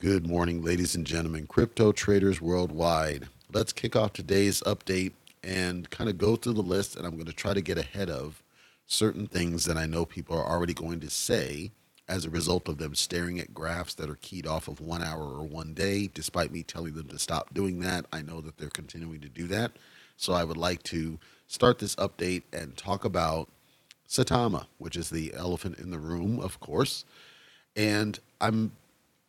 Good morning, ladies and gentlemen, crypto traders worldwide. Let's kick off today's update and kind of go through the list. And I'm going to try to get ahead of certain things that I know people are already going to say as a result of them staring at graphs that are keyed off of one hour or one day. Despite me telling them to stop doing that, I know that they're continuing to do that. So I would like to start this update and talk about Saitama, which is the elephant in the room, of course. And I'm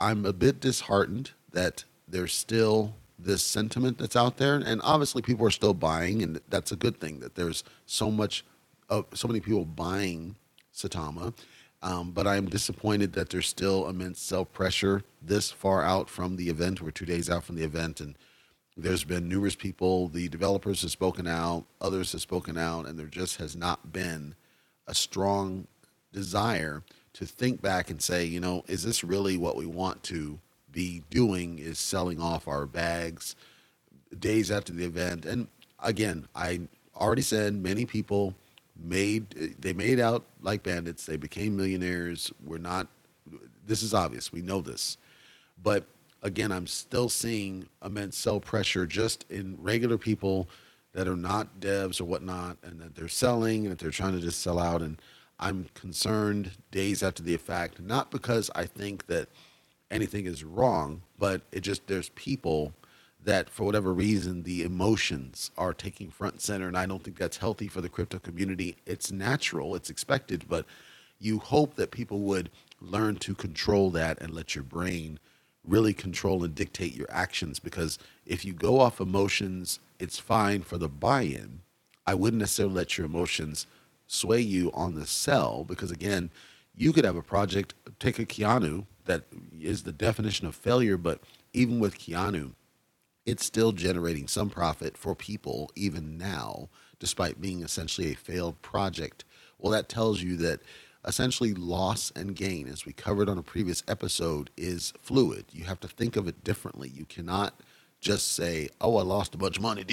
I'm a bit disheartened that there's still this sentiment that's out there, and obviously people are still buying, and that's a good thing that there's so much, uh, so many people buying Saitama. Um, but I'm disappointed that there's still immense sell pressure this far out from the event. We're two days out from the event, and there's been numerous people. The developers have spoken out, others have spoken out, and there just has not been a strong desire to think back and say, you know, is this really what we want to be doing? Is selling off our bags days after the event? And again, I already said many people made they made out like bandits. They became millionaires. We're not. This is obvious. We know this, but again, I'm still seeing immense sell pressure just in regular people that are not devs or whatnot, and that they're selling and that they're trying to just sell out. And I'm concerned days after the fact, not because I think that anything is wrong, but it just there's people that for whatever reason the emotions are taking front center and I don't think that's healthy for the crypto community. It's natural, it's expected, but you hope that people would learn to control that and let your brain really control and dictate your actions because if you go off emotions, it's fine for the buy-in. I wouldn't necessarily let your emotions sway you on the sell because again, you could have a project take a Keanu that is the definition of failure, but even with Keanu, it's still generating some profit for people even now, despite being essentially a failed project. Well, that tells you that essentially loss and gain, as we covered on a previous episode, is fluid. You have to think of it differently. You cannot just say, oh, I lost a bunch of money,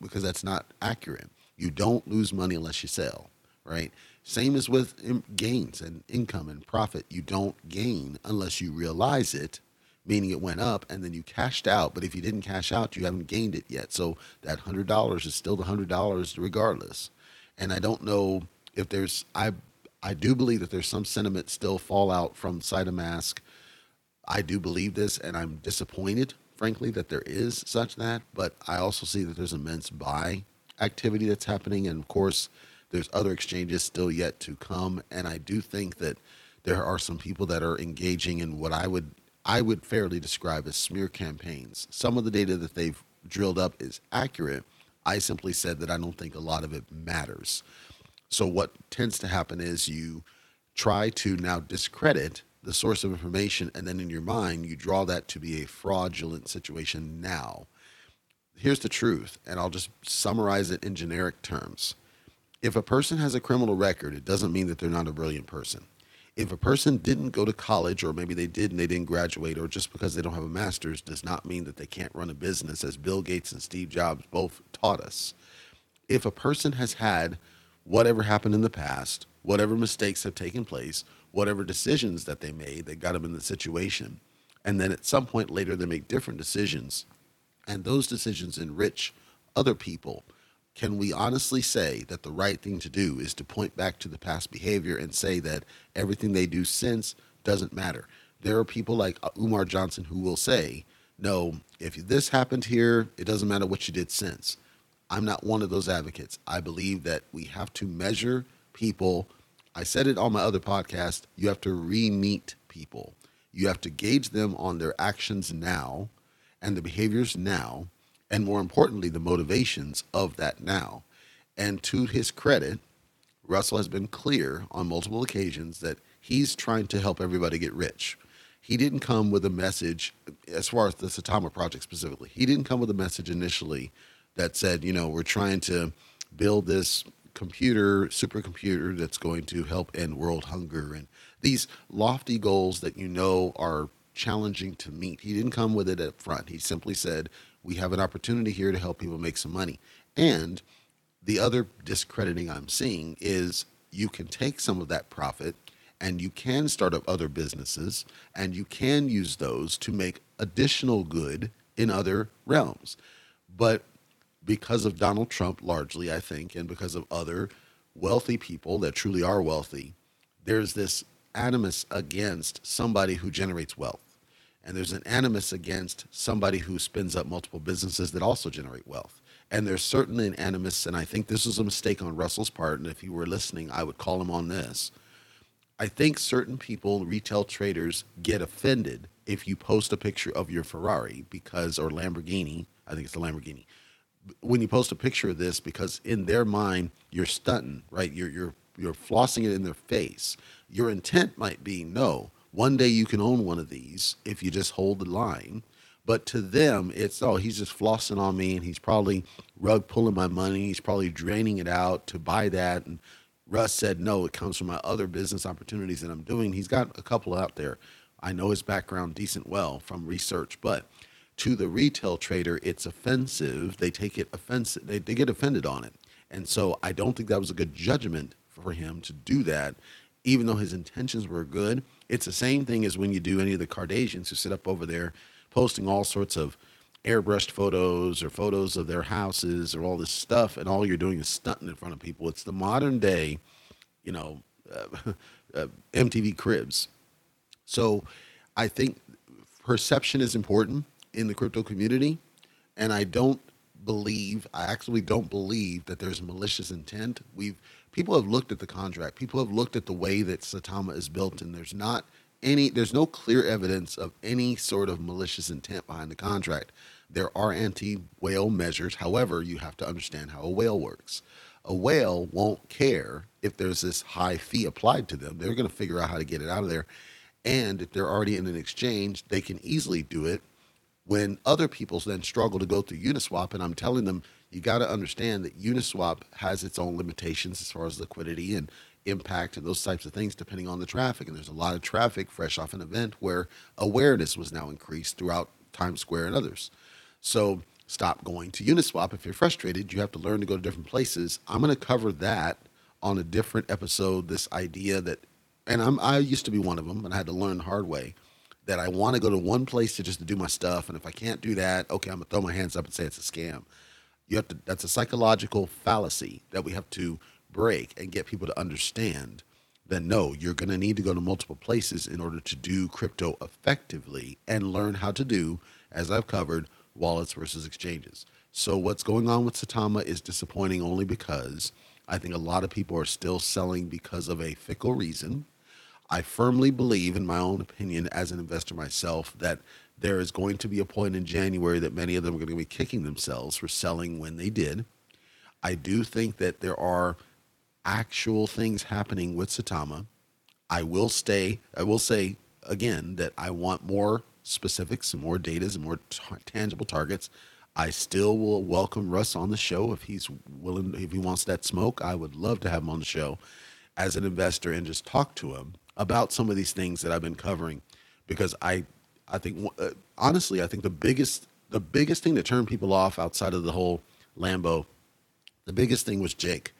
because that's not accurate. You don't lose money unless you sell, right? Same as with gains and income and profit. You don't gain unless you realize it meaning it went up and then you cashed out. But if you didn't cash out, you haven't gained it yet. So that hundred dollars is still the hundred dollars regardless. And I don't know if there's I I do believe that there's some sentiment still fallout from SaitaMask. I do believe this, and I'm disappointed, frankly, that there is such that. But I also see that there's immense buy activity that's happening, and of course, there's other exchanges still yet to come. And I do think that there are some people that are engaging in what I would I would fairly describe as smear campaigns. Some of the data that they've drilled up is accurate. I simply said that I don't think a lot of it matters. So, what tends to happen is you try to now discredit the source of information, and then in your mind, you draw that to be a fraudulent situation now. Here's the truth, and I'll just summarize it in generic terms. If a person has a criminal record, it doesn't mean that they're not a brilliant person. If a person didn't go to college or maybe they did and they didn't graduate or just because they don't have a master's does not mean that they can't run a business as bill gates and steve jobs both taught us. If a person has had whatever happened in the past whatever mistakes have taken place whatever decisions that they made that got them in the situation and then at some point later they make different decisions and those decisions enrich other people can we honestly say that the right thing to do is to point back to the past behavior and say that everything they do since doesn't matter? There are people like uh, Umar Johnson who will say, no, if this happened here, it doesn't matter what you did since. I'm not one of those advocates. I believe that we have to measure people. I said it on my other podcast. You have to re meet people, you have to gauge them on their actions now and the behaviors now and more importantly, the motivations of that now. And to his credit, Russell has been clear on multiple occasions that he's trying to help everybody get rich. He didn't come with a message, as far as the Saitama project specifically, he didn't come with a message initially that said, you know, we're trying to build this computer, supercomputer that's going to help end world hunger and these lofty goals that you know are challenging to meet. He didn't come with it up front. He simply said, we have an opportunity here to help people make some money. And the other discrediting I'm seeing is you can take some of that profit and you can start up other businesses and you can use those to make additional good in other realms. But because of Donald Trump, largely, I think, and because of other wealthy people that truly are wealthy, there's this animus against somebody who generates wealth. And there's an animus against somebody who spins up multiple businesses that also generate wealth. And there's certainly an animus, and I think this was a mistake on Russell's part. And if he were listening, I would call him on this. I think certain people, retail traders, get offended if you post a picture of your Ferrari because, or Lamborghini, I think it's the Lamborghini, when you post a picture of this because in their mind you're stunting, right? You're you're you're flossing it in their face. Your intent might be no. One day you can own one of these if you just hold the line. But to them, it's oh, he's just flossing on me, and he's probably rug pulling my money. He's probably draining it out to buy that. And Russ said, no, it comes from my other business opportunities that I'm doing. He's got a couple out there. I know his background decent well from research, but to the retail trader, it's offensive. They take it offensive. They, they get offended on it. And so I don't think that was a good judgment for him to do that, even though his intentions were good. It's the same thing as when you do any of the Kardashians who sit up over there posting all sorts of airbrushed photos or photos of their houses or all this stuff, and all you're doing is stunting in front of people. It's the modern day, you know, uh, uh, MTV Cribs. So I think perception is important in the crypto community, and I don't believe I actually don't believe that there's malicious intent. We've people have looked at the contract. People have looked at the way that Saitama is built, and there's not any there's no clear evidence of any sort of malicious intent behind the contract. There are anti-whale measures. However, you have to understand how a whale works. A whale won't care if there's this high fee applied to them. They're going to figure out how to get it out of there. And if they're already in an exchange, they can easily do it when other people then struggle to go through Uniswap, and I'm telling them, you got to understand that Uniswap has its own limitations as far as liquidity and impact and those types of things depending on the traffic. And there's a lot of traffic fresh off an event where awareness was now increased throughout Times Square and others. So stop going to Uniswap. If you're frustrated, you have to learn to go to different places. I'm going to cover that on a different episode. This idea that, and I'm, I used to be one of them, and I had to learn the hard way that I want to go to one place to just to do my stuff, and if I can't do that, okay, I'm gonna throw my hands up and say it's a scam. You have to. That's a psychological fallacy that we have to break and get people to understand that no, you're going to need to go to multiple places in order to do crypto effectively and learn how to do, as I've covered, wallets versus exchanges. So what's going on with Saitama is disappointing only because I think a lot of people are still selling because of a fickle reason I firmly believe, in my own opinion, as an investor myself, that there is going to be a point in January that many of them are going to be kicking themselves for selling when they did. I do think that there are actual things happening with Saitama. I will stay. I will say again that I want more specifics and more data and more t- tangible targets. I still will welcome Russ on the show if he's willing. If he wants that smoke, I would love to have him on the show as an investor and just talk to him about some of these things that I've been covering because I I think uh, honestly I think the biggest the biggest thing that turned people off outside of the whole Lambo the biggest thing was Jake.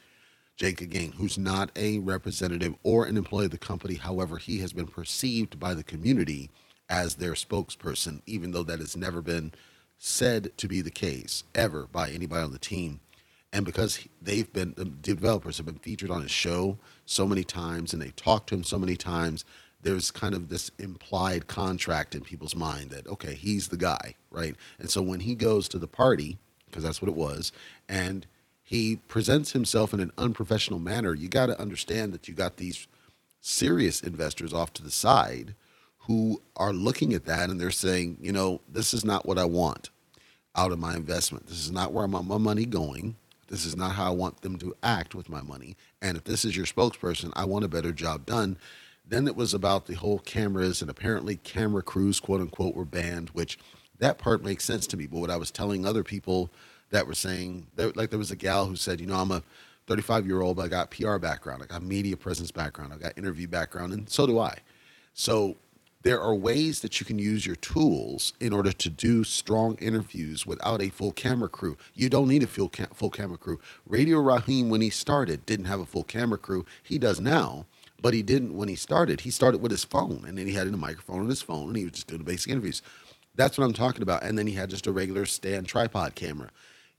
Jake again who's not a representative or an employee of the company however he has been perceived by the community as their spokesperson even though that has never been said to be the case ever by anybody on the team. And because they've been the developers have been featured on his show so many times and they talked to him so many times there's kind of this implied contract in people's mind that okay he's the guy right and so when he goes to the party because that's what it was and he presents himself in an unprofessional manner you got to understand that you got these serious investors off to the side who are looking at that and they're saying you know this is not what i want out of my investment this is not where my money going this is not how I want them to act with my money. And if this is your spokesperson, I want a better job done. Then it was about the whole cameras, and apparently camera crews, quote unquote, were banned, which that part makes sense to me. But what I was telling other people that were saying, like there was a gal who said, you know, I'm a 35 year old, but I got PR background, I got media presence background, I got interview background, and so do I. So there are ways that you can use your tools in order to do strong interviews without a full camera crew. You don't need a full, full camera crew. Radio Raheem, when he started, didn't have a full camera crew. He does now, But he didn't when he started. He started with his phone, and then he had a microphone on his phone, and he was just doing basic interviews. That's what I'm talking about. And then he had just a regular stand tripod camera.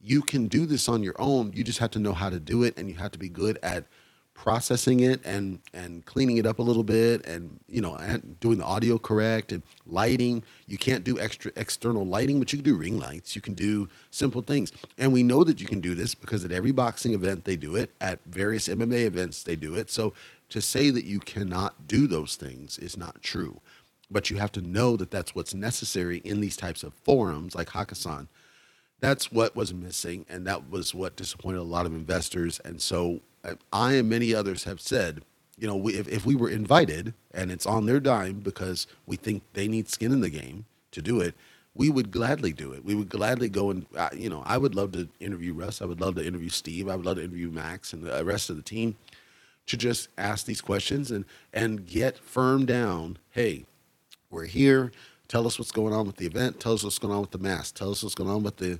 You can do this on your own. You just have to know how to do it, and you have to be good at processing it and and cleaning it up a little bit and you know and doing the audio correct and lighting you can't do extra external lighting but you can do ring lights you can do simple things and we know that you can do this because at every boxing event they do it at various MMA events they do it so to say that you cannot do those things is not true but you have to know that that's what's necessary in these types of forums like Hakkasan that's what was missing and that was what disappointed a lot of investors and so I and many others have said, you know, if, if we were invited and it's on their dime because we think they need skin in the game to do it, we would gladly do it. We would gladly go and, uh, you know, I would love to interview Russ. I would love to interview Steve. I would love to interview Max and the rest of the team to just ask these questions and, and get firm down. Hey, we're here. Tell us what's going on with the event. Tell us what's going on with the mask. Tell us what's going on with the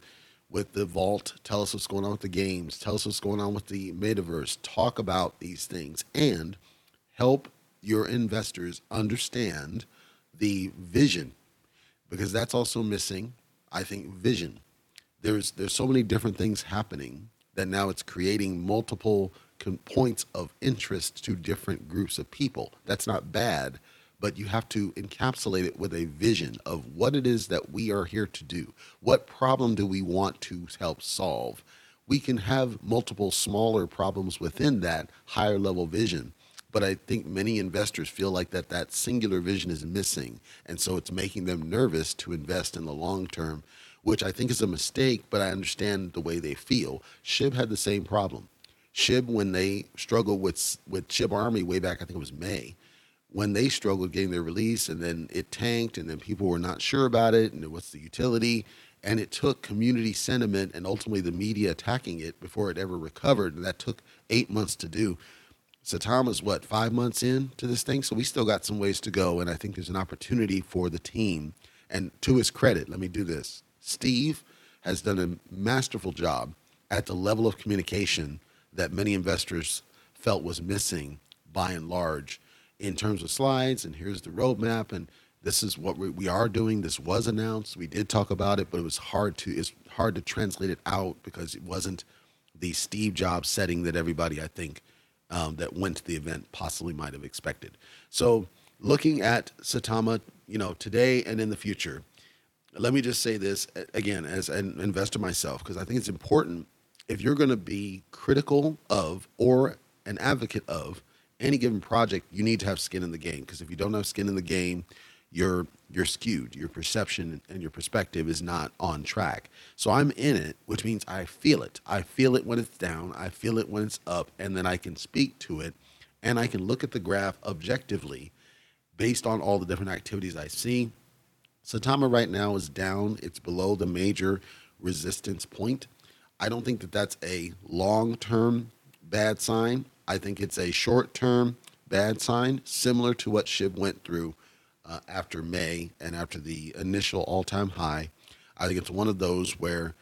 with the vault. Tell us what's going on with the games. Tell us what's going on with the metaverse. Talk about these things and help your investors understand the vision because that's also missing. I think vision. There's there's so many different things happening that now it's creating multiple points of interest to different groups of people. That's not bad, but you have to encapsulate it with a vision of what it is that we are here to do. What problem do we want to help solve? We can have multiple smaller problems within that higher level vision. But I think many investors feel like that that singular vision is missing. And so it's making them nervous to invest in the long term, which I think is a mistake, but I understand the way they feel. SHIB had the same problem. SHIB, when they struggled with, with SHIB Army way back, I think it was May, when they struggled getting their release and then it tanked and then people were not sure about it and what's the utility. And it took community sentiment and ultimately the media attacking it before it ever recovered. And that took eight months to do. Saitama's what five months in to this thing? So we still got some ways to go. And i think there's an opportunity for the team. And to his credit let me do this. Steve has done a masterful job at the level of communication that many investors felt was missing by and large in terms of slides, and here's the roadmap, and this is what we, we are doing. This was announced. We did talk about it, but it was hard to it's hard to translate it out because it wasn't the Steve Jobs setting that everybody I think um, that went to the event possibly might have expected. So looking at Saitama, you know, today and in the future, let me just say this again as an investor myself because I think it's important if you're going to be critical of or an advocate of any given project, you need to have skin in the game because if you don't have skin in the game, you're you're skewed. Your perception and your perspective is not on track. So I'm in it, which means I feel it. I feel it when it's down. I feel it when it's up, and then I can speak to it, and I can look at the graph objectively, based on all the different activities I see. Saitama right now is down. It's below the major resistance point. I don't think that that's a long-term bad sign. I think it's a short term bad sign, similar to what SHIB went through uh, after May and after the initial all time high. I think it's one of those where,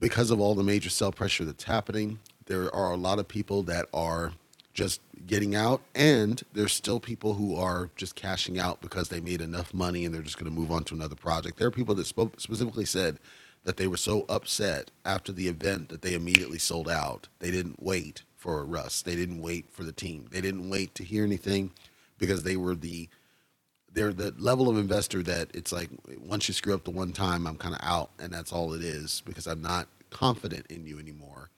because of all the major sell pressure that's happening, there are a lot of people that are just getting out, and there's still people who are just cashing out because they made enough money and they're just going to move on to another project. There are people that spoke, specifically said that they were so upset after the event that they immediately sold out. They didn't wait for Russ. They didn't wait for the team. They didn't wait to hear anything because they were the they're the level of investor that it's like once you screw up the one time, I'm kind of out, and that's all it is because I'm not confident in you anymore.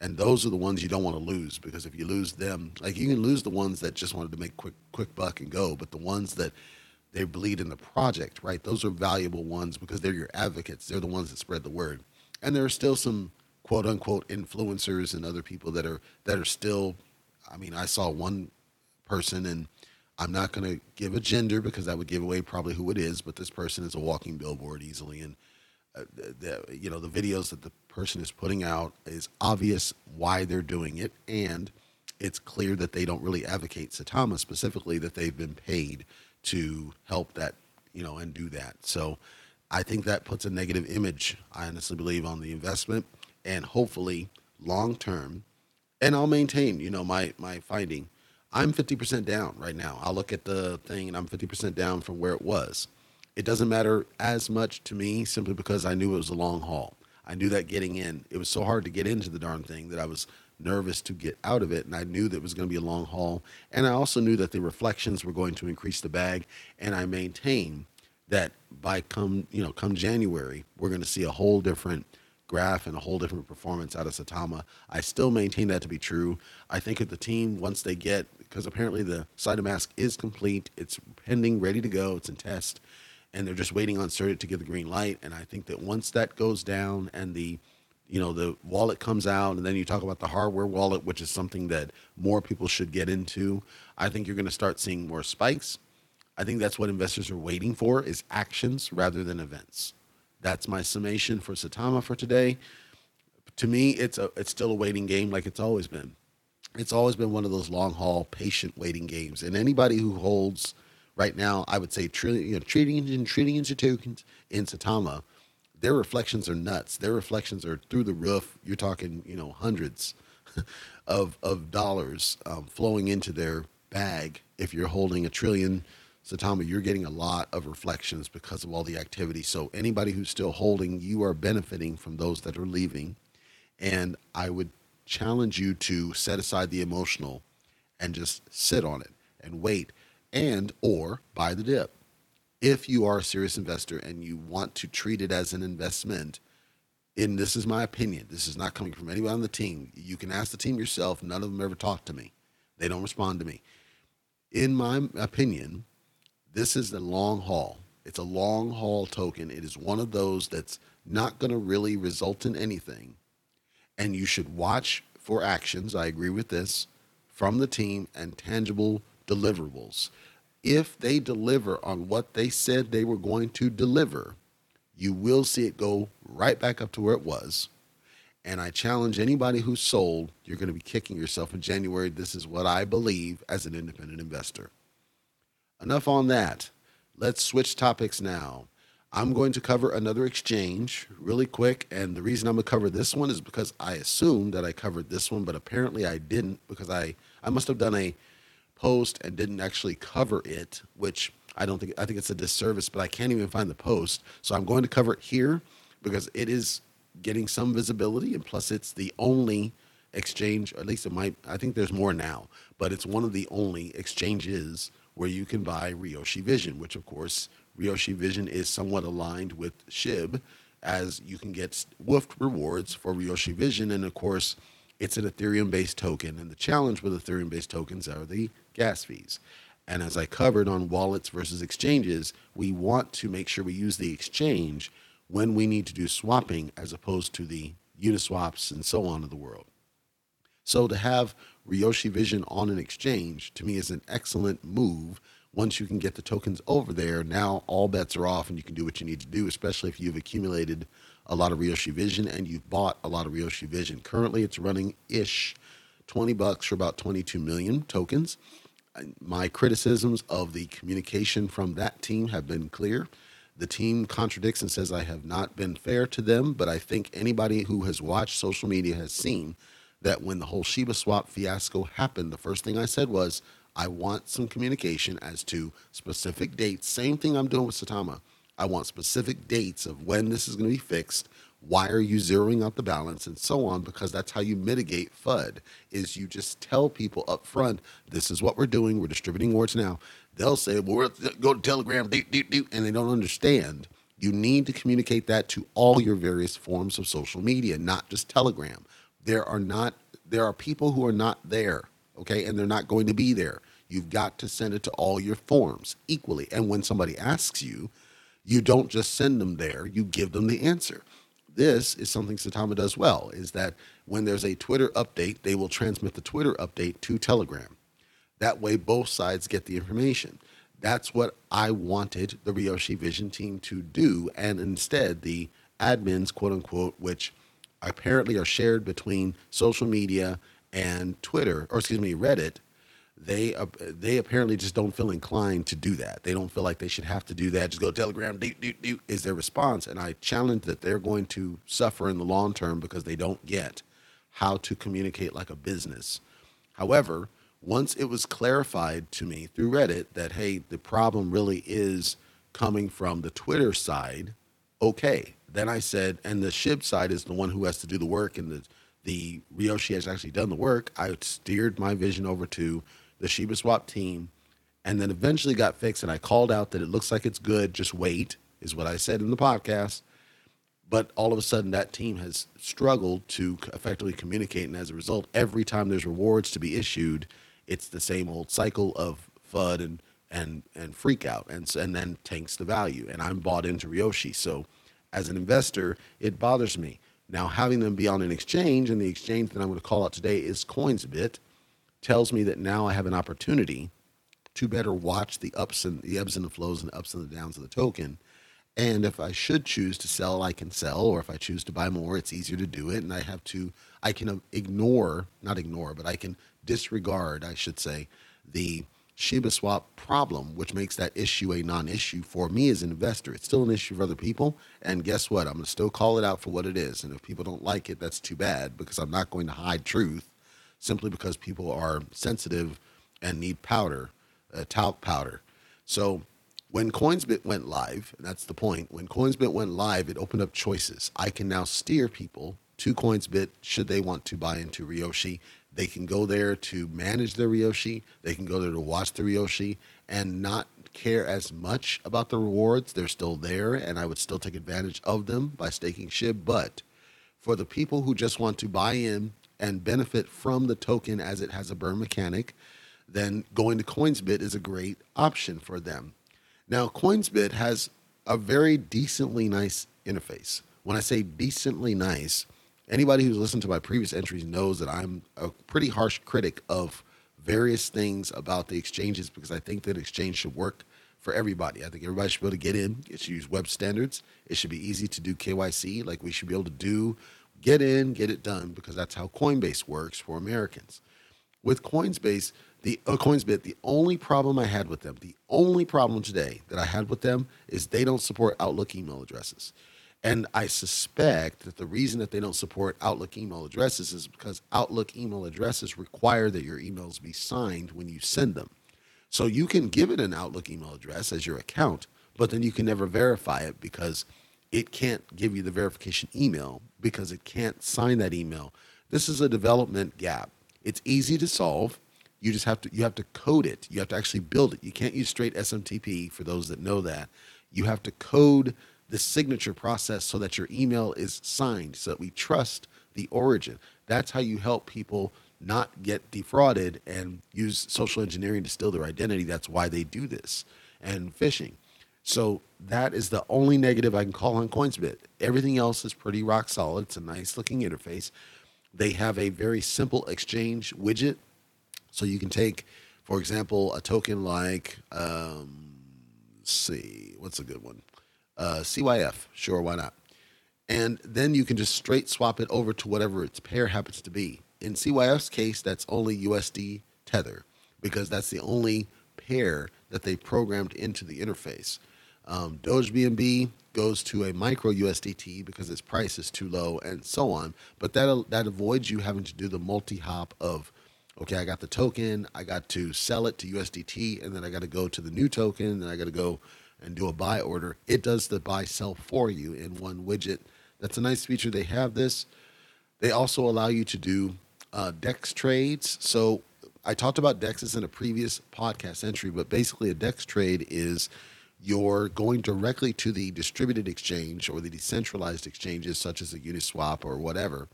And those are the ones you don't want to lose because if you lose them, like you can lose the ones that just wanted to make quick quick buck and go, but the ones that they bleed in the project, right? Those are valuable ones because they're your advocates. They're the ones that spread the word. And there are still some quote unquote influencers and other people that are that are still I mean, I saw one person and I'm not going to give a gender because that would give away probably who it is, but this person is a walking billboard easily and uh, the, you know the videos that the person is putting out is obvious why they're doing it and it's clear that they don't really advocate Saitama specifically that they've been paid to help that you know and do that so I think that puts a negative image I honestly believe on the investment and hopefully long term and I'll maintain, you know, my my finding. I'm 50% down right now. I'll look at the thing and I'm 50% down from where it was. It doesn't matter as much to me simply because I knew it was a long haul. I knew that getting in, it was so hard to get into the darn thing that I was nervous to get out of it. And I knew that it was going to be a long haul. And I also knew that the reflections were going to increase the bag. And I maintain that by come, you know, come January, we're going to see a whole different graph and a whole different performance out of Saitama. I still maintain that to be true. I think if the team, once they get, because apparently the SaitaMask is complete, it's pending, ready to go, it's in test, and they're just waiting on CERT to give the green light. And I think that once that goes down and the you know the wallet comes out and then you talk about the hardware wallet which is something that more people should get into i think you're going to start seeing more spikes. I think that's what investors are waiting for is actions rather than events. That's my summation for saitama for today. To me it's a it's still a waiting game like it's always been. It's always been one of those long haul patient waiting games and anybody who holds right now i would say trillion you know trillions and trillions of tokens in Saitama their reflections are nuts. Their reflections are through the roof. You're talking, you know, hundreds of of dollars um, flowing into their bag. If you're holding a trillion, Saitama, you're getting a lot of reflections because of all the activity. So anybody who's still holding, you are benefiting from those that are leaving. And I would challenge you to set aside the emotional and just sit on it and wait and or buy the dip if you are a serious investor and you want to treat it as an investment, and this is my opinion, this is not coming from anyone on the team. You can ask the team yourself. None of them ever talk to me, they don't respond to me. In my opinion, this is the long haul. It's a long haul token. It is one of those that's not going to really result in anything. And you should watch for actions. I agree with this from the team and tangible deliverables if they deliver on what they said they were going to deliver, you will see it go right back up to where it was. And I challenge anybody who's sold, you're going to be kicking yourself in January. This is what I believe as an independent investor. Enough on that. Let's switch topics now. I'm going to cover another exchange really quick. And the reason I'm going to cover this one is because I assumed that I covered this one, but apparently I didn't because I, I must have done a post and didn't actually cover it, which I don't think I think it's a disservice, but I can't even find the post. So I'm going to cover it here because it is getting some visibility and plus it's the only exchange, at least it might I think there's more now, but it's one of the only exchanges where you can buy Ryoshi Vision, which of course Ryoshi Vision is somewhat aligned with SHIB as you can get woofed rewards for Ryoshi Vision and of course it's an Ethereum based token. And the challenge with Ethereum based tokens are the gas fees. And as I covered on wallets versus exchanges, we want to make sure we use the exchange when we need to do swapping as opposed to the Uniswaps and so on of the world. So to have Ryoshi Vision on an exchange to me is an excellent move. Once you can get the tokens over there, now all bets are off and you can do what you need to do, especially if you've accumulated a lot of Ryoshi Vision and you've bought a lot of Ryoshi Vision. Currently, it's running ish 20 bucks for about 22 million tokens. My criticisms of the communication from that team have been clear. The team contradicts and says I have not been fair to them, but I think anybody who has watched social media has seen that when the whole Shiba swap fiasco happened, the first thing I said was, I want some communication as to specific dates. Same thing I'm doing with Saitama. I want specific dates of when this is going to be fixed. Why are you zeroing out the balance and so on? Because that's how you mitigate FUD is you just tell people up front, this is what we're doing. We're distributing awards now. They'll say, well, we're go to Telegram, doot, doot, doot, and they don't understand. You need to communicate that to all your various forms of social media, not just Telegram. There are not there are people who are not there, okay, and they're not going to be there. You've got to send it to all your forms equally. And when somebody asks you, you don't just send them there, you give them the answer. This is something Saitama does well, is that when there's a Twitter update, they will transmit the Twitter update to Telegram. That way, both sides get the information. That's what I wanted the Ryoshi Vision team to do. And instead, the admins, quote unquote, which apparently are shared between social media and Twitter, or excuse me, Reddit, they uh, they apparently just don't feel inclined to do that. They don't feel like they should have to do that. Just go Telegram, do, do, do, is their response. And I challenge that they're going to suffer in the long term because they don't get how to communicate like a business. However, once it was clarified to me through Reddit that, hey, the problem really is coming from the Twitter side, okay. Then I said, and the SHIB side is the one who has to do the work, and the, the Ryoshi has actually done the work. I steered my vision over to the Shiba Swap team, and then eventually got fixed. And I called out that it looks like it's good, just wait, is what I said in the podcast. But all of a sudden, that team has struggled to effectively communicate. And as a result, every time there's rewards to be issued, it's the same old cycle of FUD and and and freak out and and then tanks the value. And I'm bought into Ryoshi, so as an investor, it bothers me. Now having them be on an exchange, and the exchange that I'm going to call out today is Coinsbit, tells me that now I have an opportunity to better watch the ups and the ebbs and the flows and the ups and the downs of the token. And if I should choose to sell, I can sell, or if I choose to buy more, it's easier to do it. And I have to, I can ignore, not ignore, but I can disregard, I should say, the Shiba Swap problem, which makes that issue a non issue for me as an investor. It's still an issue for other people. And guess what? I'm going to still call it out for what it is. And if people don't like it, that's too bad because I'm not going to hide truth simply because people are sensitive and need powder, uh, talc powder. So when Coinsbit went live, and that's the point, when Coinsbit went live, it opened up choices. I can now steer people to Coinsbit should they want to buy into Ryoshi they can go there to manage their Ryoshi. They can go there to watch the Ryoshi and not care as much about the rewards. They're still there, and I would still take advantage of them by staking SHIB. But for the people who just want to buy in and benefit from the token as it has a burn mechanic, then going to Coinsbit is a great option for them. Now, Coinsbit has a very decently nice interface. When I say decently nice, anybody who's listened to my previous entries knows that I'm a pretty harsh critic of various things about the exchanges because I think that exchange should work for everybody. I think everybody should be able to get in. It should use web standards. It should be easy to do KYC. Like we should be able to do, get in, get it done because that's how Coinbase works for Americans. With Coinbase, the uh, Coinsbit, the only problem I had with them, the only problem today that I had with them is they don't support Outlook email addresses. And I suspect that the reason that they don't support Outlook email addresses is because Outlook email addresses require that your emails be signed when you send them. So you can give it an Outlook email address as your account, but then you can never verify it because it can't give you the verification email because it can't sign that email. This is a development gap. It's easy to solve. You just have to you have to code it. You have to actually build it. You can't use straight SMTP for those that know that. You have to code the signature process so that your email is signed so that we trust the origin. That's how you help people not get defrauded and use social engineering to steal their identity. That's why they do this and phishing. So that is the only negative I can call on Coinsbit. Everything else is pretty rock solid. It's a nice looking interface. They have a very simple exchange widget. So you can take, for example, a token like, um, see, what's a good one? uh, CYF. Sure, why not? And then you can just straight swap it over to whatever its pair happens to be. In CYF's case, that's only USD Tether because that's the only pair that they programmed into the interface. Um, Doge BNB goes to a micro USDT because its price is too low, and so on. But that that avoids you having to do the multi hop of, okay, I got the token, I got to sell it to USDT, and then I got to go to the new token, and then I got to go and do a buy order, it does the buy sell for you in one widget. That's a nice feature. They have this. They also allow you to do uh, DEX trades. So I talked about DEXs in a previous podcast entry, but basically a DEX trade is you're going directly to the distributed exchange or the decentralized exchanges such as a Uniswap or whatever.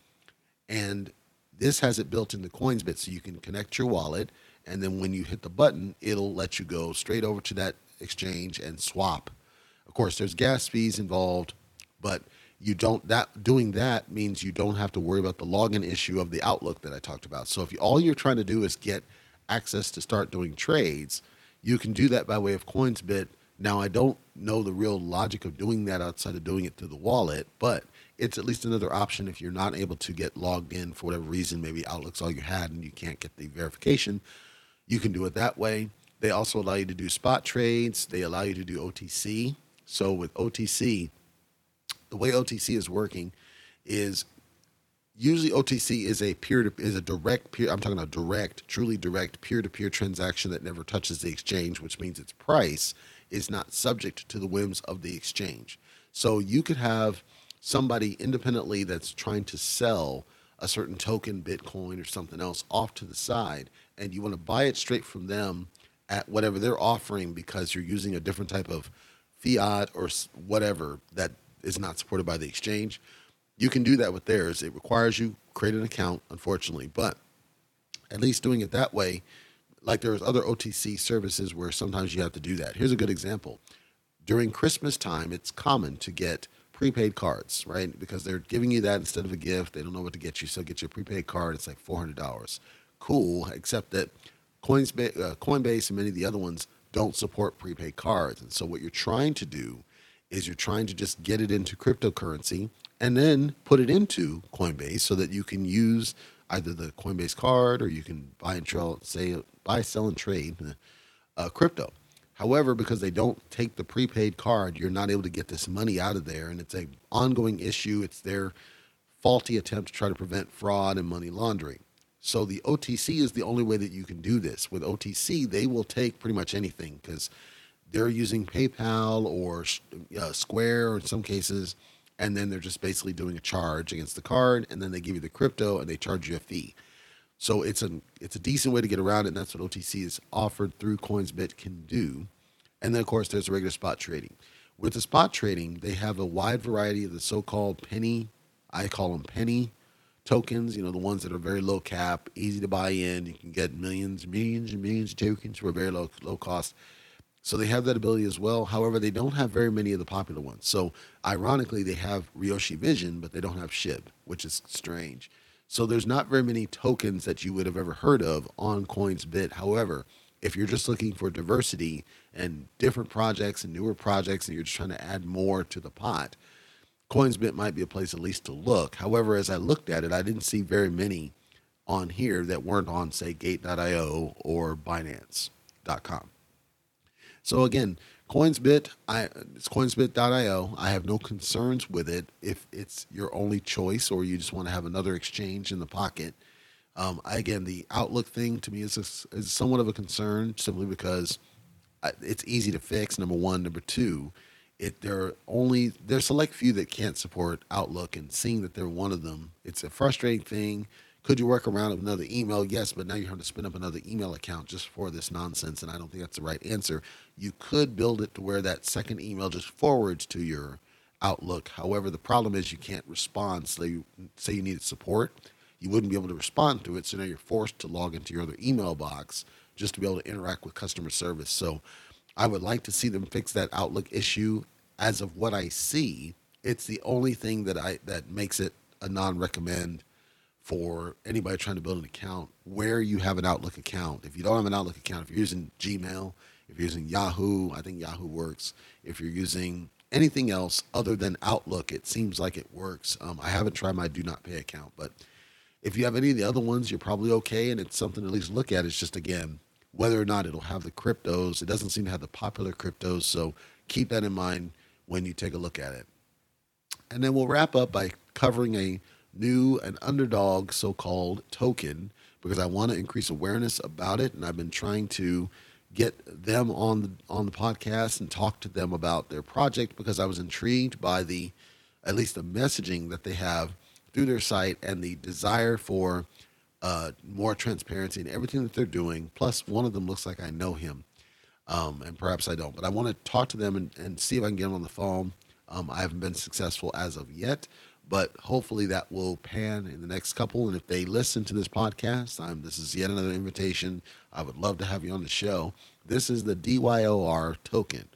And this has it built into Coinsbit so you can connect your wallet and then when you hit the button, it'll let you go straight over to that exchange and swap. Of course, there's gas fees involved, but you don't that doing that means you don't have to worry about the login issue of the Outlook that I talked about. So if you, all you're trying to do is get access to start doing trades, you can do that by way of Coinsbit. Now I don't know the real logic of doing that outside of doing it through the wallet, but it's at least another option if you're not able to get logged in for whatever reason. Maybe Outlook's all you had and you can't get the verification. You can do it that way. They also allow you to do spot trades. They allow you to do OTC. So with OTC, the way OTC is working is usually OTC is a peer to is a direct peer. I'm talking a direct, truly direct peer to peer transaction that never touches the exchange, which means its price is not subject to the whims of the exchange. So you could have somebody independently that's trying to sell a certain token, Bitcoin or something else off to the side, and you want to buy it straight from them at whatever they're offering because you're using a different type of fiat or whatever that is not supported by the exchange. You can do that with theirs. It requires you create an account, unfortunately, but at least doing it that way, like there's other OTC services where sometimes you have to do that. Here's a good example. During Christmas time, it's common to get prepaid cards, right? Because they're giving you that instead of a gift. They don't know what to get you, so get you a prepaid card. It's like four hundred dollars. Cool, except that Coinsbase, uh, Coinbase and many of the other ones don't support prepaid cards, and so what you're trying to do is you're trying to just get it into cryptocurrency and then put it into Coinbase so that you can use either the Coinbase card or you can buy and sell, say buy, sell, and trade uh, crypto. However, because they don't take the prepaid card, you're not able to get this money out of there, and it's a ongoing issue. It's their faulty attempt to try to prevent fraud and money laundering. So the OTC is the only way that you can do this. With OTC, they will take pretty much anything because they're using PayPal or uh, Square, or in some cases, and then they're just basically doing a charge against the card, and then they give you the crypto and they charge you a fee. So it's a it's a decent way to get around it, and that's what OTC is offered through CoinsBit can do. And then of course there's regular spot trading. With the spot trading, they have a wide variety of the so-called penny, I call them penny tokens. You know the ones that are very low cap, easy to buy in. You can get millions, millions, and millions of tokens for a very low low cost. So they have that ability as well. However, they don't have very many of the popular ones. So ironically, they have Ryoshi Vision, but they don't have SHIB, which is strange. So there's not very many tokens that you would have ever heard of on CoinsBit. However, if you're just looking for diversity and different projects and newer projects and you're just trying to add more to the pot, CoinsBit might be a place at least to look. However, as I looked at it, I didn't see very many on here that weren't on, say, Gate.io or Binance.com. So again, CoinsBit, I, it's coinsbit.io. I have no concerns with it if it's your only choice or you just want to have another exchange in the pocket. Um, again, the Outlook thing to me is, a, is somewhat of a concern simply because it's easy to fix. Number one, number two, it there are only there's select few that can't support Outlook, and seeing that they're one of them, it's a frustrating thing. Could you work around another email? Yes, but now you have to spin up another email account just for this nonsense, and I don't think that's the right answer. You could build it to where that second email just forwards to your Outlook. However, the problem is you can't respond. So you say you needed support, you wouldn't be able to respond to it. So now you're forced to log into your other email box just to be able to interact with customer service. So I would like to see them fix that Outlook issue. As of what I see, it's the only thing that I that makes it a non-recommend for anybody trying to build an account where you have an Outlook account. If you don't have an Outlook account, if you're using Gmail, if you're using Yahoo, I think Yahoo works. If you're using anything else other than Outlook, it seems like it works. Um, I haven't tried my Do Not Pay account, but if you have any of the other ones, you're probably okay, and it's something to at least look at. It's just again whether or not it'll have the cryptos. It doesn't seem to have the popular cryptos, so keep that in mind when you take a look at it. And then we'll wrap up by covering a new and underdog so-called token because I want to increase awareness about it, and I've been trying to get them on the on the podcast and talk to them about their project because I was intrigued by the at least the messaging that they have through their site and the desire for uh, more transparency in everything that they're doing. Plus, one of them looks like I know him, um, and perhaps I don't. But I want to talk to them and, and see if I can get them on the phone. Um, I haven't been successful as of yet, but hopefully that will pan in the next couple. And if they listen to this podcast, I'm, this is yet another invitation. I would love to have you on the show. This is the DYOR token.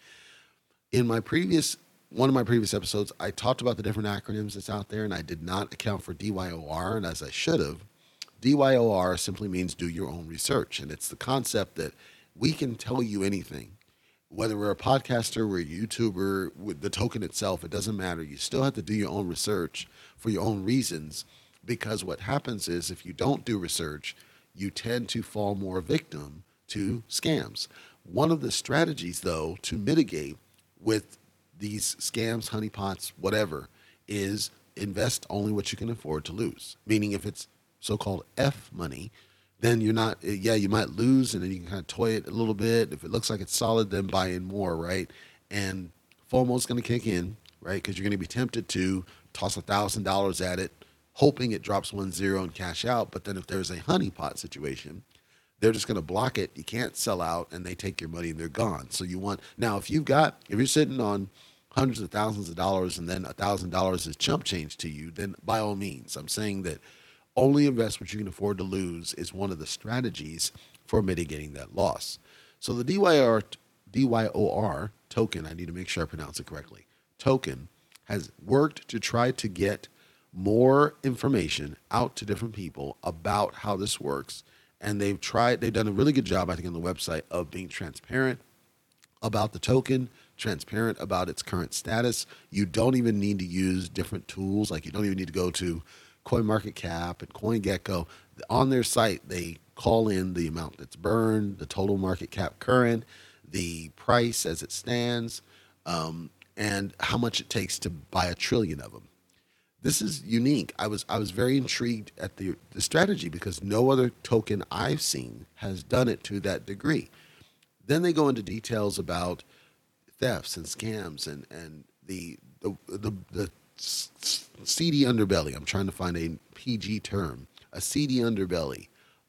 In my previous one of my previous episodes, I talked about the different acronyms that's out there, and I did not account for DYOR, and as I should have. DYOR simply means do your own research, and it's the concept that we can tell you anything whether we're a podcaster, we're a YouTuber, with the token itself, it doesn't matter. You still have to do your own research for your own reasons because what happens is if you don't do research, you tend to fall more victim to mm-hmm. scams. One of the strategies, though, to mitigate with these scams, honeypots, whatever, is invest only what you can afford to lose. Meaning, if it's so-called F money, then you're not. Eh, yeah, you might lose, and then you can kind of toy it a little bit. If it looks like it's solid, then buy in more, right? And FOMO is going to kick in, right? Because you're going to be tempted to toss a thousand dollars at it, hoping it drops one zero and cash out. But then if there's a honeypot situation, they're just going to block it. You can't sell out, and they take your money and they're gone. So you want now if you've got if you're sitting on hundreds of thousands of dollars and then a thousand dollars is chump change to you, then by all means, I'm saying that only invest what you can afford to lose is one of the strategies for mitigating that loss. So the DYR DYOR token, I need to make sure I pronounce it correctly. Token has worked to try to get more information out to different people about how this works and they've tried they've done a really good job i think on the website of being transparent about the token transparent about its current status you don't even need to use different tools like you don't even need to go to coinmarketcap and coingecko on their site they call in the amount that's burned the total market cap current the price as it stands um, and how much it takes to buy a trillion of them this is unique. I was I was very intrigued at the the strategy because no other token I've seen has done it to that degree. Then they go into details about thefts and scams and and the the the, the seedy underbelly. I'm trying to find a PG term, a seedy underbelly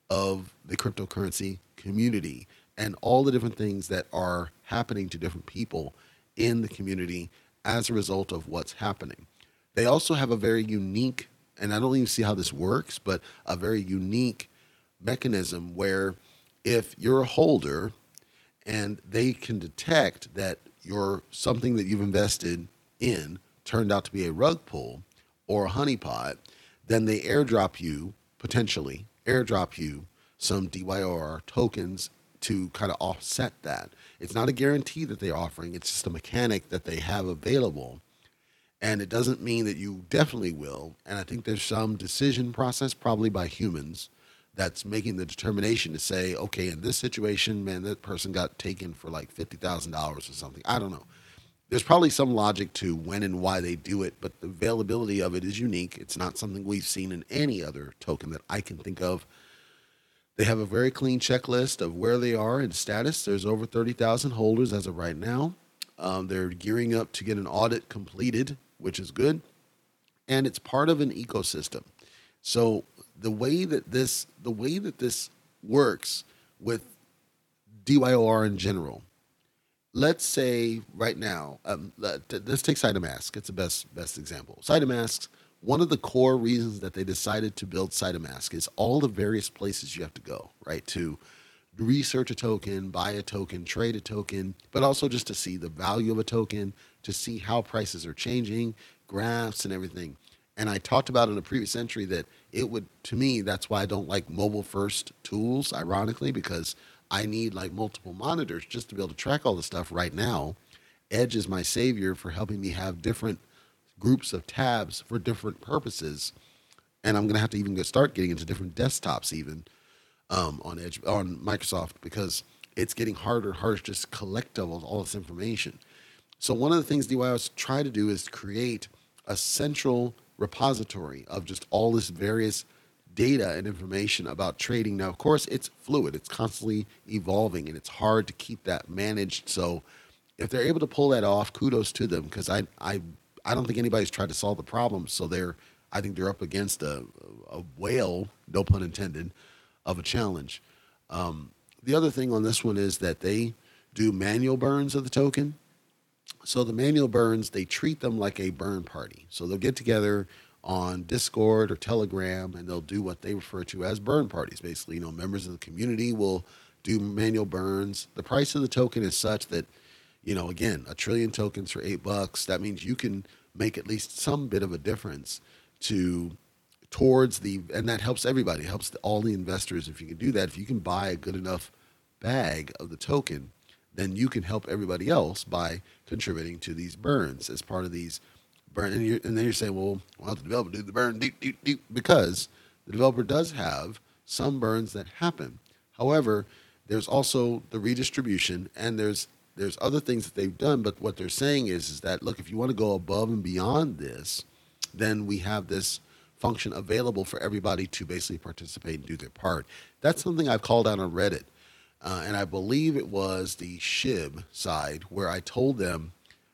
of the cryptocurrency community and all the different things that are happening to different people in the community as a result of what's happening. They also have a very unique, and I don't even see how this works, but a very unique mechanism where if you're a holder and they can detect that you're something that you've invested in turned out to be a rug pull or a honeypot, then they airdrop you potentially airdrop you some DYOR tokens to kind of offset that. It's not a guarantee that they're offering, it's just a mechanic that they have available and it doesn't mean that you definitely will. And I think there's some decision process, probably by humans, that's making the determination to say, okay, in this situation, man, that person got taken for like fifty thousand dollars or something. I don't know. There's probably some logic to when and why they do it, but the availability of it is unique. It's not something we've seen in any other token that I can think of. They have a very clean checklist of where they are in status. There's over 30,000 holders as of right now. Um, they're gearing up to get an audit completed which is good. And it's part of an ecosystem. So the way that this the way that this works with DYOR in general, let's say right now, um, let's take SaitaMask. It's the best best example. SaitaMask. One of the core reasons that they decided to build SaitaMask is all the various places you have to go, right? To research a token, buy a token, trade a token, but also just to see the value of a token, to see how prices are changing, graphs and everything. And I talked about in a previous entry that it would, to me, that's why I don't like mobile first tools, ironically, because I need like multiple monitors just to be able to track all the stuff right now. Edge is my savior for helping me have different groups of tabs for different purposes. And I'm going to have to even start getting into different desktops, even um, on Edge, on Microsoft, because it's getting harder and harder to just collect all, all this information. So one of the things DYOs try to do is create a central repository of just all this various data and information about trading. Now, of course, it's fluid; it's constantly evolving, and it's hard to keep that managed. So, if they're able to pull that off, kudos to them because I, I, I don't think anybody's tried to solve the problem. So they're, I think they're up against a, a whale, no pun intended, of a challenge. Um, the other thing on this one is that they do manual burns of the token. So the manual burns, they treat them like a burn party. So they'll get together on Discord or Telegram and they'll do what they refer to as burn parties. Basically, you know, members of the community will do manual burns. The price of the token is such that, you know, again, a trillion tokens for eight bucks. That means you can make at least some bit of a difference to towards the and that helps everybody. It helps the, all the investors if you can do that. If you can buy a good enough bag of the token, then you can help everybody else by contributing to these burns as part of these burn. And, and then you're saying, well, why don't the developer do the burn deep, deep, deep? Because the developer does have some burns that happen. However, there's also the redistribution and there's there's other things that they've done, but what they're saying is is that look, if you want to go above and beyond this, then we have this function available for everybody to basically participate and do their part. That's something I've called out on Reddit. Uh, and I believe it was the Shib side where I told them,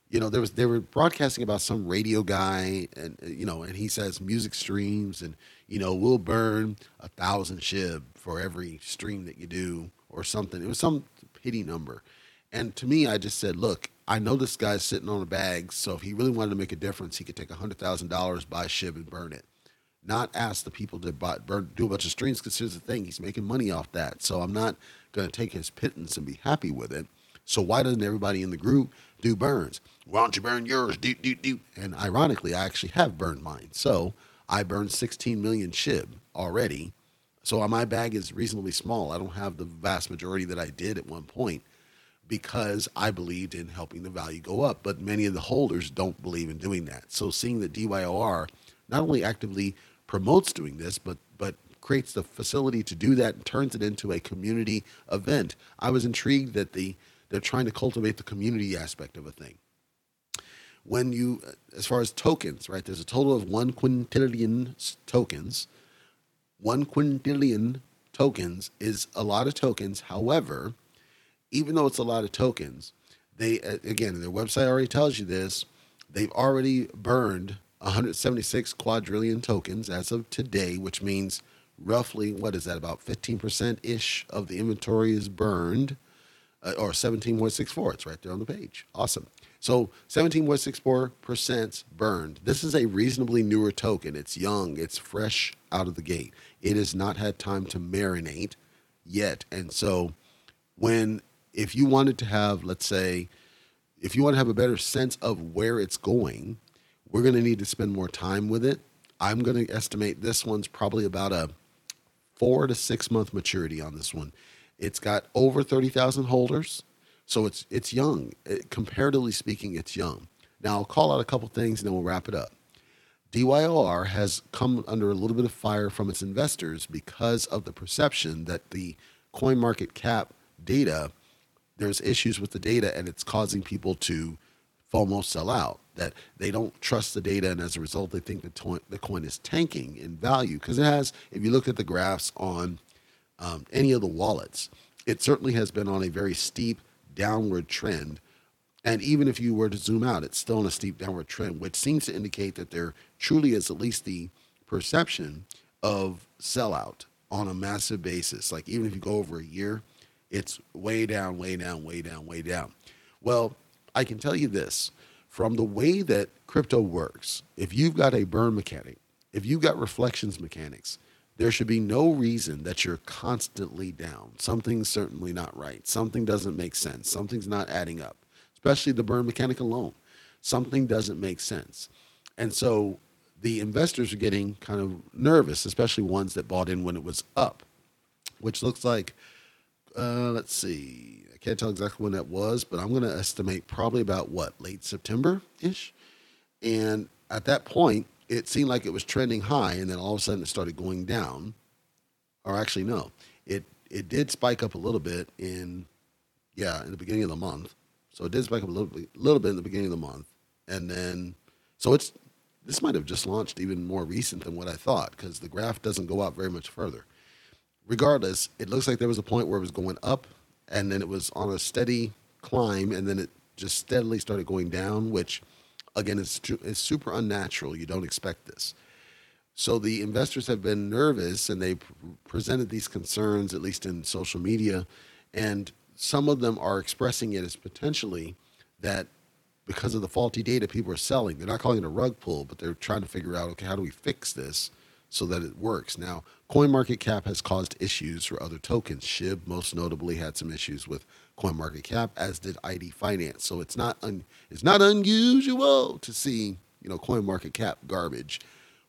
you know, there was they were broadcasting about some radio guy, and uh, you know, and he says music streams, and you know, we'll burn a thousand Shib for every stream that you do, or something. It was some pity number, and to me, I just said, look, I know this guy's sitting on a bag, so if he really wanted to make a difference, he could take a hundred thousand dollars, buy Shib, and burn it. Not ask the people to buy, burn, do a bunch of streams because here's the thing he's making money off that. So i'm not going to take his pittance and be happy with it so why doesn't everybody in the group do burns why don't you burn yours do, do, do. and ironically i actually have burned mine so i burned 16 million shib already so my bag is reasonably small i don't have the vast majority that i did at one point because I believed in helping the value go up. But many of the holders don't believe in doing that. So seeing that DYOR not only actively promotes doing this, but but creates the facility to do that and turns it into a community event. I was intrigued that the they're trying to cultivate the community aspect of a thing. When you, as far as tokens, right? There's a total of one quintillion tokens. One quintillion tokens is a lot of tokens. However, even though it's a lot of tokens, they again their website already tells you this. They've already burned 176 quadrillion tokens as of today, which means roughly, what is that, about 15% ish of the inventory is burned, uh, or 17.64. It's right there on the page. Awesome. So 17.64% burned. This is a reasonably newer token. It's young, it's fresh out of the gate. It has not had time to marinate yet. And so, when, if you wanted to have, let's say, if you want to have a better sense of where it's going, we're going to need to spend more time with it. I'm going to estimate this one's probably about a four to six month maturity on this one. It's got over 30,000 holders, so it's it's young. It, comparatively speaking, it's young. Now I'll call out a couple things and then we'll wrap it up. DYOR has come under a little bit of fire from its investors because of the perception that the coin market cap data, there's issues with the data and it's causing people to FOMO sell out that they don't trust the data, and as a result, they think the, to- the coin is tanking in value because it has. If you look at the graphs on um, any of the wallets, it certainly has been on a very steep downward trend. And even if you were to zoom out, it's still on a steep downward trend, which seems to indicate that there truly is at least the perception of sellout on a massive basis. Like even if you go over a year, it's way down, way down, way down, way down. Well, I can tell you this from the way that crypto works, if you've got a burn mechanic, if you've got reflections mechanics, there should be no reason that you're constantly down. Something's certainly not right. Something doesn't make sense. Something's not adding up, especially the burn mechanic alone. Something doesn't make sense. And so the investors are getting kind of nervous, especially ones that bought in when it was up, which looks like, uh, let's see, I can't tell exactly when that was, but I'm going to estimate probably about what, late September ish. And at that point, it seemed like it was trending high, and then all of a sudden it started going down. Or actually, no, it it did spike up a little bit in, yeah, in the beginning of the month. So it did spike up a little bit, little bit in the beginning of the month, and then so it's this might have just launched even more recent than what I thought because the graph doesn't go out very much further. Regardless, it looks like there was a point where it was going up and then it was on a steady climb, and then it just steadily started going down, which again it's, is super unnatural. You don't expect this. So the investors have been nervous and they presented these concerns, at least in social media. And some of them are expressing it as potentially that because of the faulty data, people are selling. They're not calling it a rug pull, but they're trying to figure out okay, how do we fix this? so that it works. Now, CoinMarketCap has caused issues for other tokens. SHIB most notably had some issues with CoinMarketCap, as did ID Finance. So it's not un, it's not unusual to see you know CoinMarketCap garbage.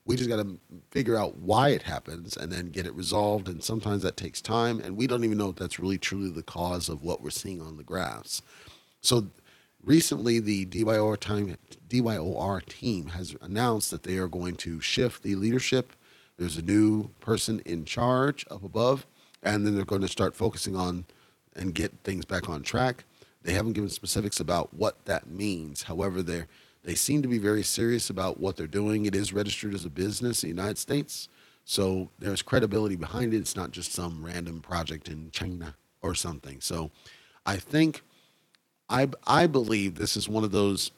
We just got to figure out why it happens and then get it resolved. And sometimes that takes time, and we don't even know if that's really truly the cause of what we're seeing on the graphs. So recently, the DYOR, time, DYOR team has announced that they are going to shift the leadership there's a new person in charge up above, and then they're going to start focusing on and get things back on track. They haven't given specifics about what that means. However, they're They seem to be very serious about what they're doing. It is registered as a business in the United States. So there's credibility behind it. It's not just some random project in China or something. So I think I I believe this is one of those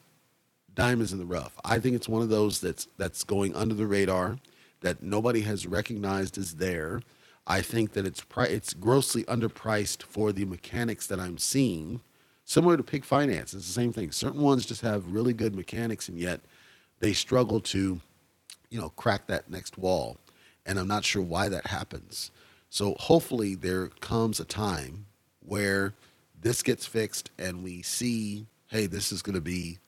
diamonds in the rough. I think it's one of those that's that's going under the radar that nobody has recognized is there. I think that it's pri- it's grossly underpriced for the mechanics that I'm seeing. Similar to Pig Finance, it's the same thing. Certain ones just have really good mechanics, and yet they struggle to, you know, crack that next wall. And I'm not sure why that happens. So hopefully there comes a time where this gets fixed and we see, hey, this is going to be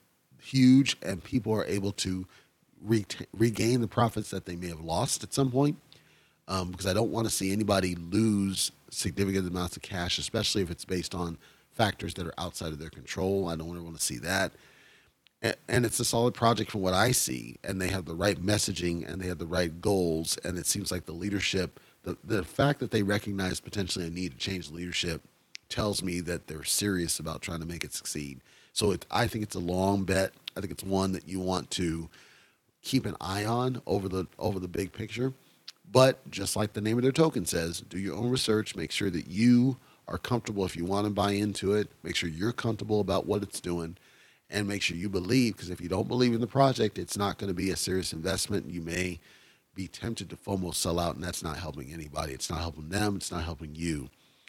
huge, and people are able to reta- regain the profits that they may have lost at some point. Um, because I don't want to see anybody lose significant amounts of cash, especially if it's based on factors that are outside of their control. I don't want to see that. A- And it's a solid project from what I see, and they have the right messaging and they have the right goals. And it seems like the leadership, the, the fact that they recognize potentially a need to change leadership tells me that they're serious about trying to make it succeed. So it, I think it's a long bet. I think it's one that you want to keep an eye on over the over the big picture. But just like the name of their token says, do your own research. Make sure that you are comfortable if you want to buy into it. Make sure you're comfortable about what it's doing, and make sure you believe. Because if you don't believe in the project, it's not going to be a serious investment. You may be tempted to FOMO sell out, and that's not helping anybody. It's not helping them. It's not helping you.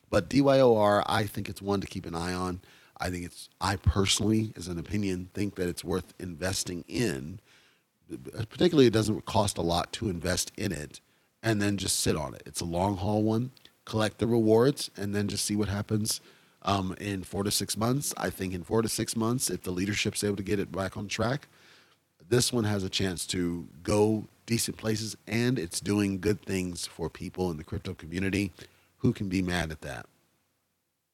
But DYOR, I think it's one to keep an eye on. I think it's, I personally, as an opinion, think that it's worth investing in. Particularly, it doesn't cost a lot to invest in it and then just sit on it. It's a long haul one. Collect the rewards and then just see what happens um, in four to six months. I think in four to six months, if the leadership's able to get it back on track, this one has a chance to go decent places and it's doing good things for people in the crypto community. Who can be mad at that?